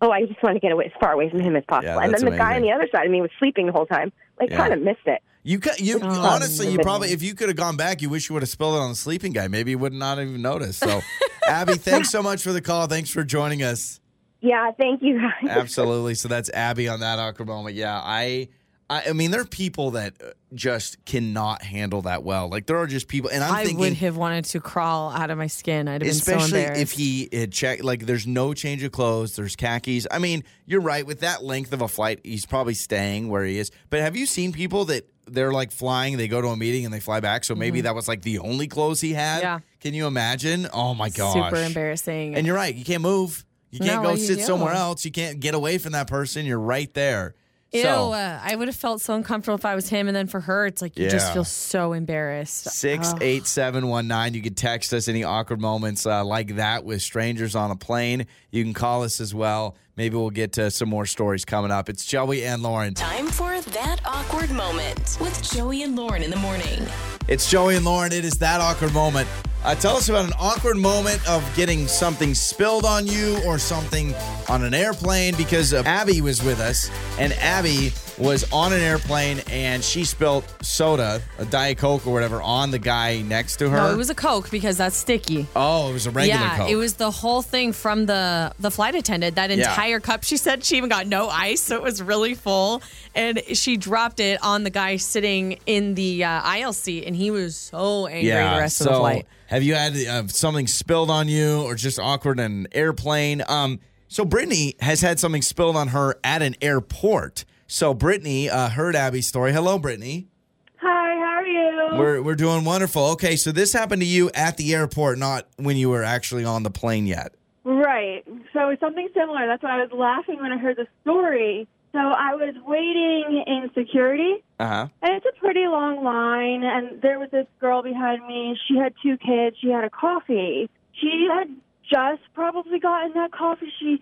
Oh, I just want to get away as far away from him as possible.
Yeah,
and then the guy on the other side of me was sleeping the whole time. Like,
Yeah.
kind of missed it.
you ca- you
Oh,
honestly you probably if you could have gone back, you wish you would have spilled it on the sleeping guy. Maybe you would not even notice. So, Abby, thanks so much for the call. Thanks for joining us.
Yeah, thank you guys.
Absolutely. So that's Abby on that awkward moment. Yeah, I. I I mean, there are people that uh, just cannot handle that well. Like there are just people, and I'm
I
thinking,
would have wanted to crawl out of my skin. I'd have been so
especially if he had checked like there's no change of clothes there's khakis i mean you're right with that length of a flight he's probably staying where he is but have you seen people that they're like flying they go to a meeting and they fly back so maybe that was like the only clothes he had
Mm-hmm. Yeah.
can you imagine oh my gosh
super embarrassing.
and you're right you can't move you can't
No,
go
you
sit
do?
somewhere else you can't get away from that person you're right there
Ew,
so
uh, I would have felt so uncomfortable if I was him, and then for her, it's like you
Yeah.
just feel so embarrassed.
Six
Ugh.
eight seven one nine. You can text us any awkward moments uh, like that with strangers on a plane. You can call us as well. Maybe we'll get to some more stories coming up. It's Joey and Lauren.
Time for that awkward moment with Joey and Lauren in the morning.
It's Joey and Lauren. It is that awkward moment. Uh, tell us about an awkward moment of getting something spilled on you or something on an airplane because uh, Abby was with us and Abby was on an airplane and she spilled soda, a Diet Coke or whatever, on the guy next to her.
No, it was a Coke because that's sticky.
oh, it was a regular
yeah,
Coke.
it was the whole thing from the the flight attendant. That
Yeah.
entire cup. She said she even got no ice, so it was really full, and she dropped it on the guy sitting in the uh, aisle seat, and he was so angry the rest
so
of the flight.
Have you had uh, something spilled on you or just awkward in an airplane? Um, so Brittany has had something spilled on her at an airport. So Brittany uh, heard Abby's story. Hello, Brittany.
Hi, how are you?
We're we're doing wonderful. Okay, so this happened to you at the airport, not when you were actually on the plane yet.
Right. So it's something similar. That's why I was laughing when I heard the story. So I was waiting in security,
Uh huh.
and it's a pretty long line. And there was this girl behind me. She had two kids. She had a coffee. She had just probably gotten that coffee. She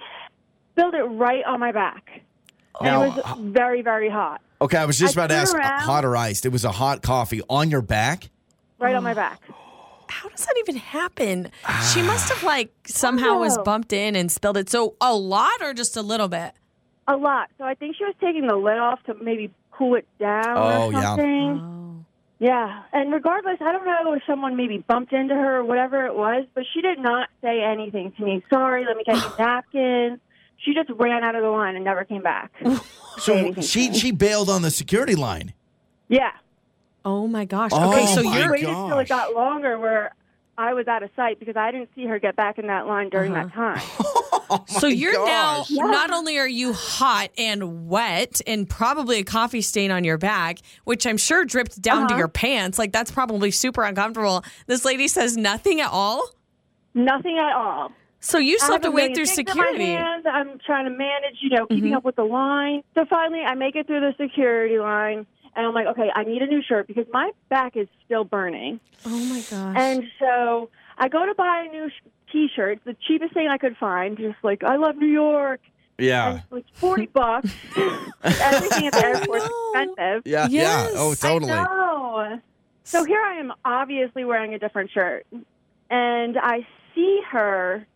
spilled it right on my back. And
Now,
it was very, very hot.
Okay, I was just
I
about to ask,
turned around.
hot or iced? It was a hot coffee on your back.
Right
Oh.
on my back.
How does that even happen? She ah. must have like somehow was
oh,
bumped in and spilled it. So a lot or just a little bit?
A lot. So I think she was taking the lid off to maybe cool it down
Oh,
or
yeah.
something.
Oh.
Yeah, and regardless, I don't know if someone maybe bumped into her or whatever it was, but she did not say anything to me. Sorry, let me get you napkins. She just ran out of the line and never came back.
So she she bailed on the security line.
yeah.
Oh my gosh.
Oh
Okay, so
my
you're
waited till it got longer where I was out of sight because I didn't see her get back in that line during that time.
so you're
gosh.
now not only are you hot and wet and probably a coffee stain on your back, which I'm sure dripped down to
Uh-huh.
your pants. Like that's probably super uncomfortable. This lady says nothing at all.
Nothing at all.
So you still have to wait through
things in my
security.
hands. I'm trying to manage, you know, keeping
Mhm.
up with the line. So finally, I make it through the security line, and I'm like, okay, I need a new shirt because my back is still burning.
Oh my gosh.
And so I go to buy a new sh- T-shirt, the cheapest thing I could find, just like I love New York.
Yeah.
And it's forty bucks. Everything at the airport's
know.
expensive.
Yeah.
Yes.
Yeah. Oh, totally.
I know. So here I am, obviously wearing a different shirt, and I see her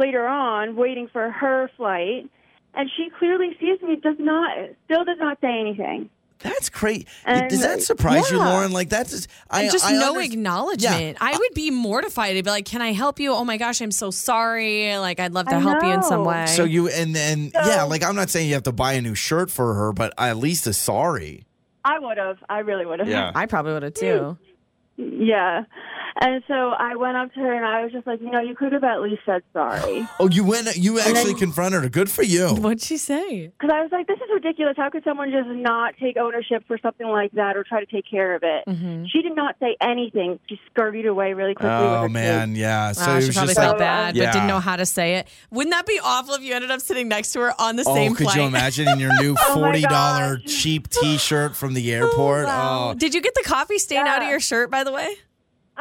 later on waiting for her flight, and she clearly sees me. Does not, still does not say anything.
That's great.
And-
Does that surprise you. Lauren? Like that's just, I
And just
I
no
under-
acknowledgement. I would be mortified to be like, "Can I help you? Oh my gosh, I'm so sorry. Like, I'd love to
I
help you in some way."
So you and then yeah, like I'm not saying you have to buy a new shirt for her, but at least a sorry.
I would have. I really would have.
Yeah.
I probably would have too.
Yeah. And so I went up to her and I was just like, you know, you could have at least said sorry.
Oh, you went. You actually
then-
confronted her. Good for you.
What'd she say?
Because I was like, this is ridiculous. How could someone just not take ownership for something like that or try to take care of it?
Mm-hmm.
She did not say anything. She scurried away really quickly.
Oh
her
man, yeah. So it
she
was
probably
just
felt
like,
bad, but
Yeah.
didn't know how to say it. Wouldn't that be awful if you ended up sitting next to her on the
oh,
same
could
flight?
you imagine in your new
Oh
forty dollar
gosh.
cheap T-shirt from the airport?
Wow.
Oh,
Did you get the coffee stain out of your shirt, by the way?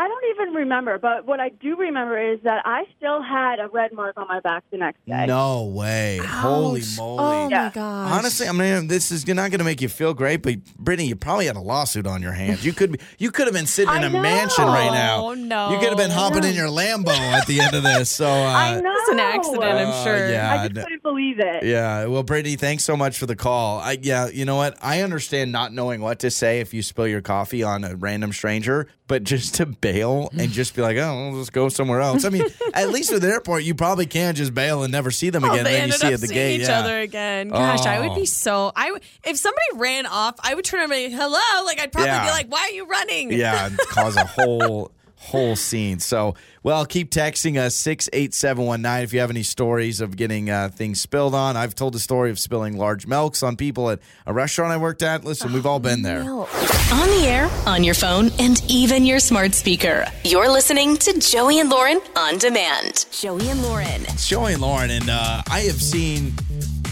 I don't even remember, but what I do remember is that I still had a red mark on my back the next day.
no way! Holy moly!
Oh
Yeah.
my gosh.
Honestly, I mean, this is not going to make you feel great, but Brittany, you probably had a lawsuit on your hands. You could be, you could have been sitting in a
know.
mansion right now.
Oh, no.
You could have been hopping in your Lambo at the end of this. So, uh,
I know.
It's an accident, I'm
Uh,
sure.
yeah.
I just couldn't believe it.
Yeah. Well, Brittany, thanks so much for the call. I yeah, you know what? I understand not knowing what to say if you spill your coffee on a random stranger, but just to bail and just be like, oh, let's go somewhere else. I mean, at least with the airport, you probably can just bail and never see them
Oh,
again.
they
and then you see at the
seeing
gate.
each
yeah.
other again. Gosh, I would
Oh.
be so. I if somebody ran off, I would turn around and be like, "Hello!" Like I'd probably
Yeah.
be like, "Why are you running?"
Yeah, cause a whole whole scene. So, well, keep texting us six eight seven one nine if you have any stories of getting uh, things spilled on. I've told the story of spilling large milks on people at a restaurant I worked at. Listen, we've all been there.
On the air, on your phone, and even your smart speaker. You're listening to Joey and Lauren on demand. Joey and Lauren.
It's Joey and Lauren, and uh, I have seen.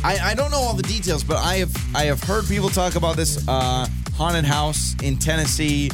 I, I don't know all the details, but I have I have heard people talk about this uh, haunted house in Tennessee.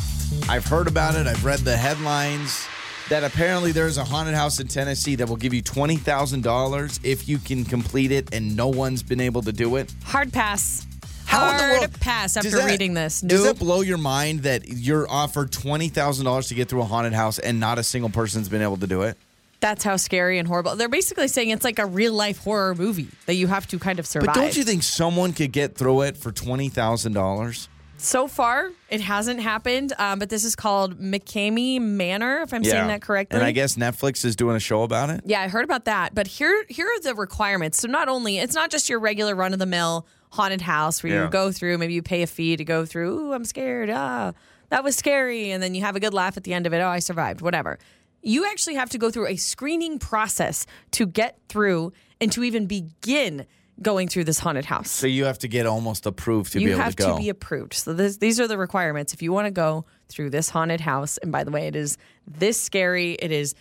I've heard about it. I've read the headlines that apparently there's a haunted house in Tennessee that will give you twenty thousand dollars if you can complete it, and no one's been able to do it.
Hard pass.
How in the
Hard
world-
pass after
that-
reading this.
Does
Nope.
that blow your mind that you're offered twenty thousand dollars to get through a haunted house and not a single person's been able to do it?
That's how scary and horrible. They're basically saying it's like a real life horror movie that you have to kind of survive.
But don't you think someone could get through it for twenty thousand dollars?
So far, it hasn't happened. Um, but this is called McKamey Manor, if I'm saying that correctly.
And I guess Netflix is doing a show about it.
Yeah, I heard about that. But here here are the requirements. So not only it's not just your regular run of the mill haunted house where
Yeah.
you go through, maybe you pay a fee to go through, ooh, I'm scared. Ah, that was scary. And then you have a good laugh at the end of it. Oh, I survived, whatever. You actually have to go through a screening process to get through and to even begin going through this haunted house.
So you have to get almost approved to be
you
able
have
to go.
You have to be approved. So this, these are the requirements. If you want to go through this haunted house, and by the way, it is this scary, it is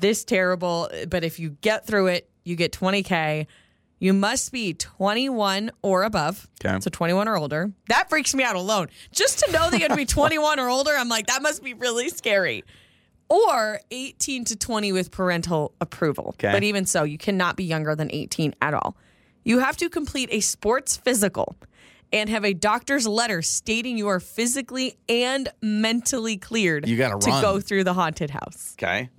this terrible, but if you get through it, you get 20K. You must be 21 or above.
Okay.
So 21 or older. That freaks me out alone. Just to know that you have to be 21 or older, I'm like, that must be really scary. Or 18 to 20 with parental approval.
Okay.
But even so, you cannot be younger than 18 at all. You have to complete a sports physical and have a doctor's letter stating you are physically and mentally cleared
You gotta
to
run.
go through the haunted house.
Okay.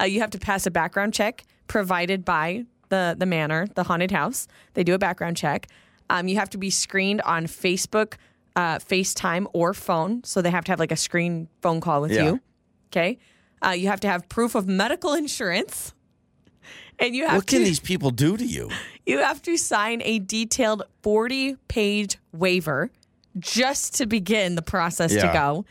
Uh, you have to pass a background check provided by the the manor, the haunted house. They do a background check. Um, you have to be screened on Facebook, uh, FaceTime, or phone. So they have to have like a screen phone call with
Yeah.
you. Okay. Uh, you have to have proof of medical insurance, and you have to
What can these people do to you?
you have to sign a detailed forty page waiver just to begin the process to go,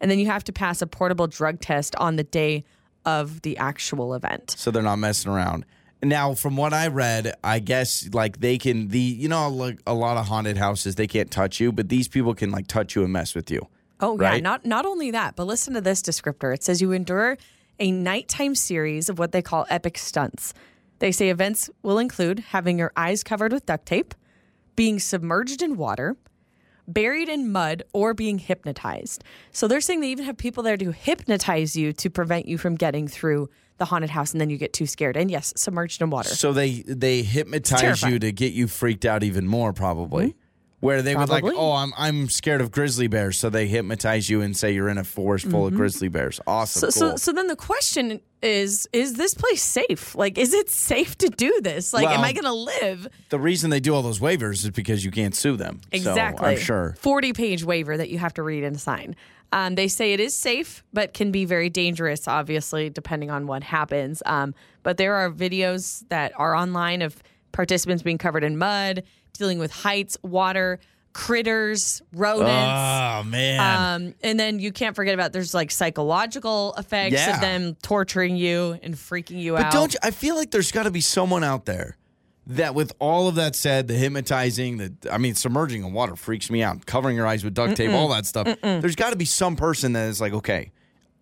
and then you have to pass a portable drug test on the day of the actual event.
So they're not messing around. Now, from what I read, I guess like they can the you know like a lot of haunted houses they can't touch you, but these people can like touch you and mess with you.
Oh yeah, not not only that, but listen to this descriptor. It says you endure a nighttime series of what they call epic stunts. They say events will include having your eyes covered with duct tape, being submerged in water, buried in mud, or being hypnotized. So they're saying they even have people there to hypnotize you to prevent you from getting through the haunted house and then you get too scared. And yes, submerged in water.
So they they hypnotize you to get you freaked out even more, probably. Mm-hmm. Where they would like, oh, I'm I'm scared of grizzly bears, so they hypnotize you and say you're in a forest full of grizzly bears. Awesome,
So,
cool.
so, so then the question is: Is this place safe? Like, is it safe to do this? Like, am I going to live?
the reason they do all those waivers is because you can't sue them.
Exactly.
So I'm sure.
40 page waiver that you have to read and sign. Um, they say it is safe, but can be very dangerous, obviously, depending on what happens. Um, but there are videos that are online of participants being covered in mud, dealing with heights, water, critters, rodents.
Oh man.
Um, and then you can't forget about there's like psychological effects
Yeah.
of them torturing you and freaking you
But
out.
But don't you, I feel like there's got to be someone out there that, with all of that said, the hypnotizing, the I mean, submerging in water freaks me out. Covering your eyes with duct tape, all that stuff. There's got to be some person that is like, okay,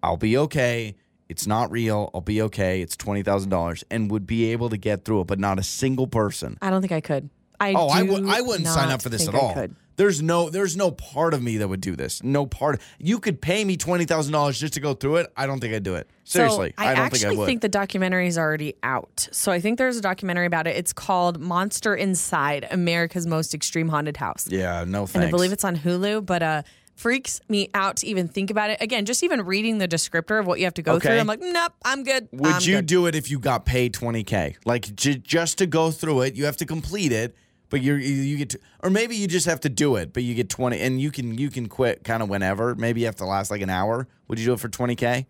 I'll be okay. It's not real. I'll be okay. It's twenty thousand dollars, and would be able to get through it. But not a single person.
I don't think I could. I
Oh, I would. I wouldn't sign up for this at all. There's no. There's no part of me that would do this. No part. You could pay me twenty thousand dollars just to go through it. I don't think I'd do it. Seriously,
so I,
don't
actually
think I would.
Think the documentary is already out. So I think there's a documentary about it. It's called Monster Inside: America's Most Extreme Haunted House.
yeah, no thanks.
and I believe it's on Hulu. But uh, freaks me out to even think about it. Again, just even reading the descriptor of what you have to go
Okay.
through, I'm like, nope, I'm good.
Would
I'm
you
good.
do it if you got paid 20k? Like j- just to go through it, you have to complete it, but you're you you get to, or maybe you just have to do it, but you get 20 and you can you can quit kind of whenever. Maybe you have to last like an hour. Would you do it for twenty k?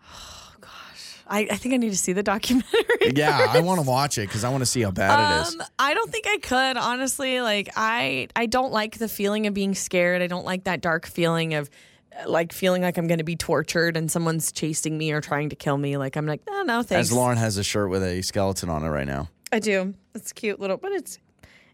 Gosh, I I think I need to see the documentary.
Yeah, I want to watch it cuz I want to see how bad it is.
Um, I don't think I could honestly. Like I, I don't like the feeling of being scared. I don't like that dark feeling of uh, like feeling like I'm going to be tortured and someone's chasing me or trying to kill me. Like I'm like, oh no, thanks.
As Lauren has a shirt with a skeleton on it right now.
I do. It's cute little, but it's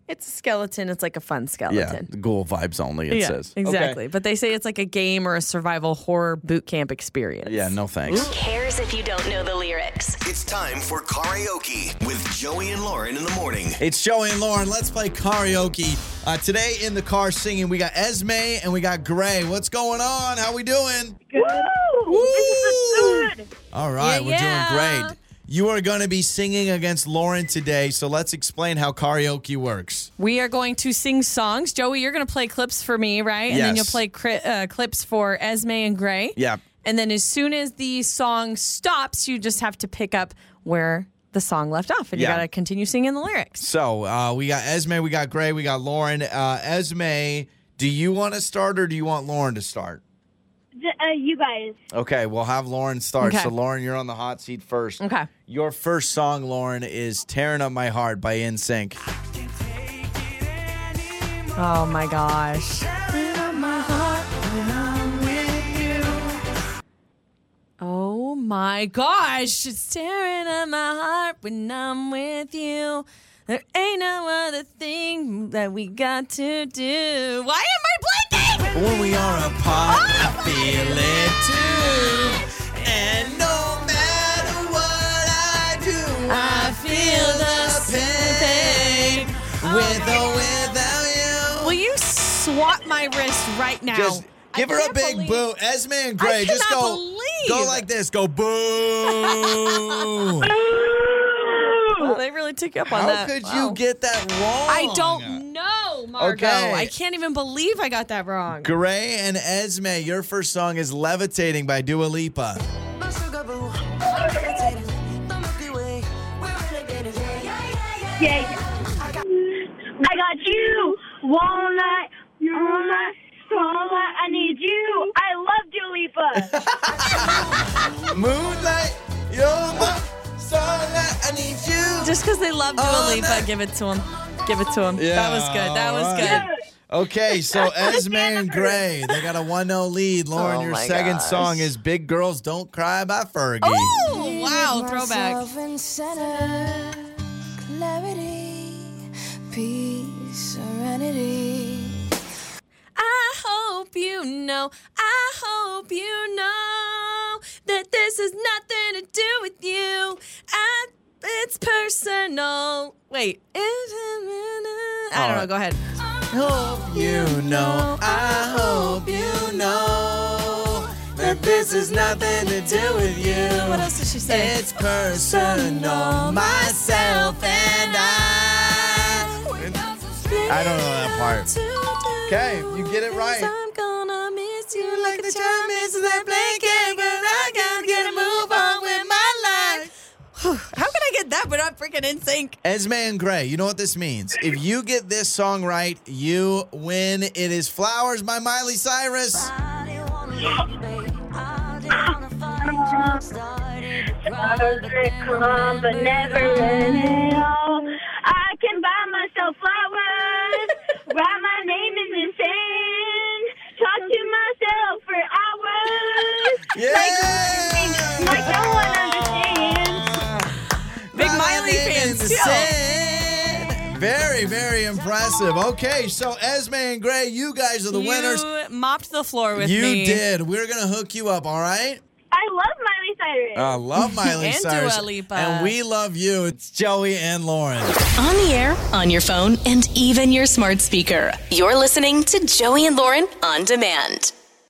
it's a skeleton. It's like a fun skeleton.
the ghoul vibes only it
yeah,
says.
exactly.
Okay.
But they say it's like a game or a survival horror boot camp experience.
Yeah, no thanks.
Who cares if you don't know the lyrics?
It's time for karaoke with Joey and Lauren in the morning.
It's Joey and Lauren. Let's play karaoke. Uh, today in the car singing, we got Esme and we got Gray. What's going on? How we doing?
Woo!
Woo! All right,
Yeah,
we're
yeah.
doing great. You are going to be singing against Lauren today, so let's explain how karaoke works.
We are going to sing songs. Joey, you're going to play clips for me, right? And then you'll play cri- uh, clips for Esme and Gray.
Yeah.
And then as soon as the song stops, you just have to pick up where the song left off, and you got to continue singing the lyrics.
So uh, we got Esme, we got Gray, we got Lauren. Uh, Esme, do you want to start or do you want Lauren to start?
Uh, you guys.
Okay, we'll have Lauren start.
Okay.
So Lauren, you're on the hot seat first.
Okay.
Your first song, Lauren, is "Tearing Up My Heart" by NSYNC.
Oh my gosh. Oh my gosh, it's tearing at my heart when I'm with you. There ain't no other thing that we got to do. Why am I blanking?
But when we are apart, oh, I feel it too. And no matter what I do, I, feel the pain. pain. Oh, With or without you.
Will you swat my wrist right now?
Just give I her a big
believe.
boo. Esme and Gray, just go.
Believe.
Go like this. Go boo.
Well, they really took you up on
How
that.
How could
wow.
you get that wrong?
I don't know. Margo.
Okay.
I can't even believe I got that wrong.
Gray and Esme, your first song is Levitating by Dua Lipa.
Yeah. I got you. Walnut, walnut, walnut. I need you. I love Dua Lipa.
Moonlight, you're my starlight. I need you.
Just because they love Dua Lipa, give it to him. Give it to him. that was good. That was
all
good.
right. Okay, so Esme and Gray, they got a 1 0 lead. Lauren,
Oh
your second
gosh.
song is Big Girls Don't Cry by Fergie.
Oh, wow. Throwback.
Clarity, peace, serenity.
I hope you know, I hope you know that this has nothing to do with you. I, it's personal. Wait. I don't know. Go ahead.
I hope you know, I hope you know that this is nothing to do with you.
What else did she say?
It's personal, myself and I. I don't know that part. Okay, you get it right.
I'm gonna miss you like a
the
child
time
misses
misses
that blanket, that but not freaking in sync?
Esme and Gray, you know what this means. If you get this song right, you win. It is Flowers by Miley Cyrus.
Come, but never let it all. I can buy myself flowers, write my name in the sand, talk to myself for hours.
Yeah!
Like no one
Very, very impressive. Okay, so Esme and Gray, you guys are the winners.
you
winners.
mopped the floor with
You
me.
did. We're gonna hook you up, all right?
I love Miley Cyrus.
I love Miley
And
Cyrus.
Dua Lipa.
And we love you. It's Joey and Lauren.
On the air, on your phone, and even your smart speaker. You're listening to Joey and Lauren on demand.